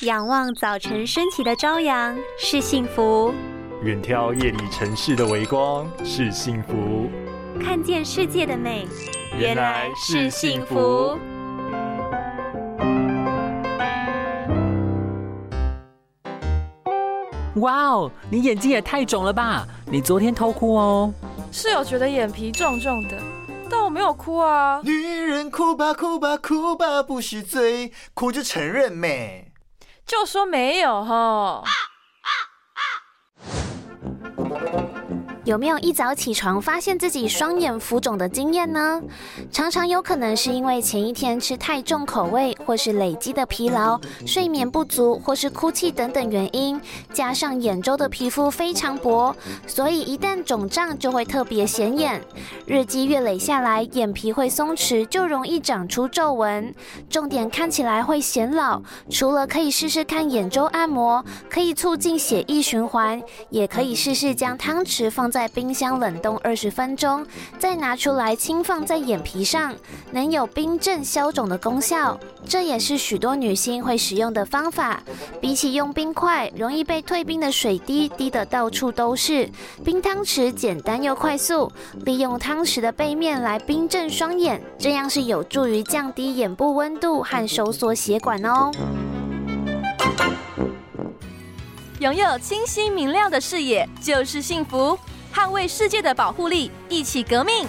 仰望早晨升起的朝阳是幸福，远眺夜里城市的微光是幸福，看见世界的美原来是幸福。哇哦，你眼睛也太肿了吧！你昨天偷哭哦。室友觉得眼皮重重的，但我没有哭啊。女人哭吧哭吧哭吧不是罪，哭就承认咩。就说没有哈。有没有一早起床发现自己双眼浮肿的经验呢？常常有可能是因为前一天吃太重口味，或是累积的疲劳、睡眠不足，或是哭泣等等原因，加上眼周的皮肤非常薄，所以一旦肿胀就会特别显眼。日积月累下来，眼皮会松弛，就容易长出皱纹，重点看起来会显老。除了可以试试看眼周按摩，可以促进血液循环，也可以试试将汤匙放。在冰箱冷冻二十分钟，再拿出来轻放在眼皮上，能有冰镇消肿的功效。这也是许多女性会使用的方法。比起用冰块，容易被退冰的水滴滴得到处都是。冰汤匙简单又快速，利用汤匙的背面来冰镇双眼，这样是有助于降低眼部温度和收缩血管哦。拥有清晰明亮的视野就是幸福。捍卫世界的保护力，一起革命。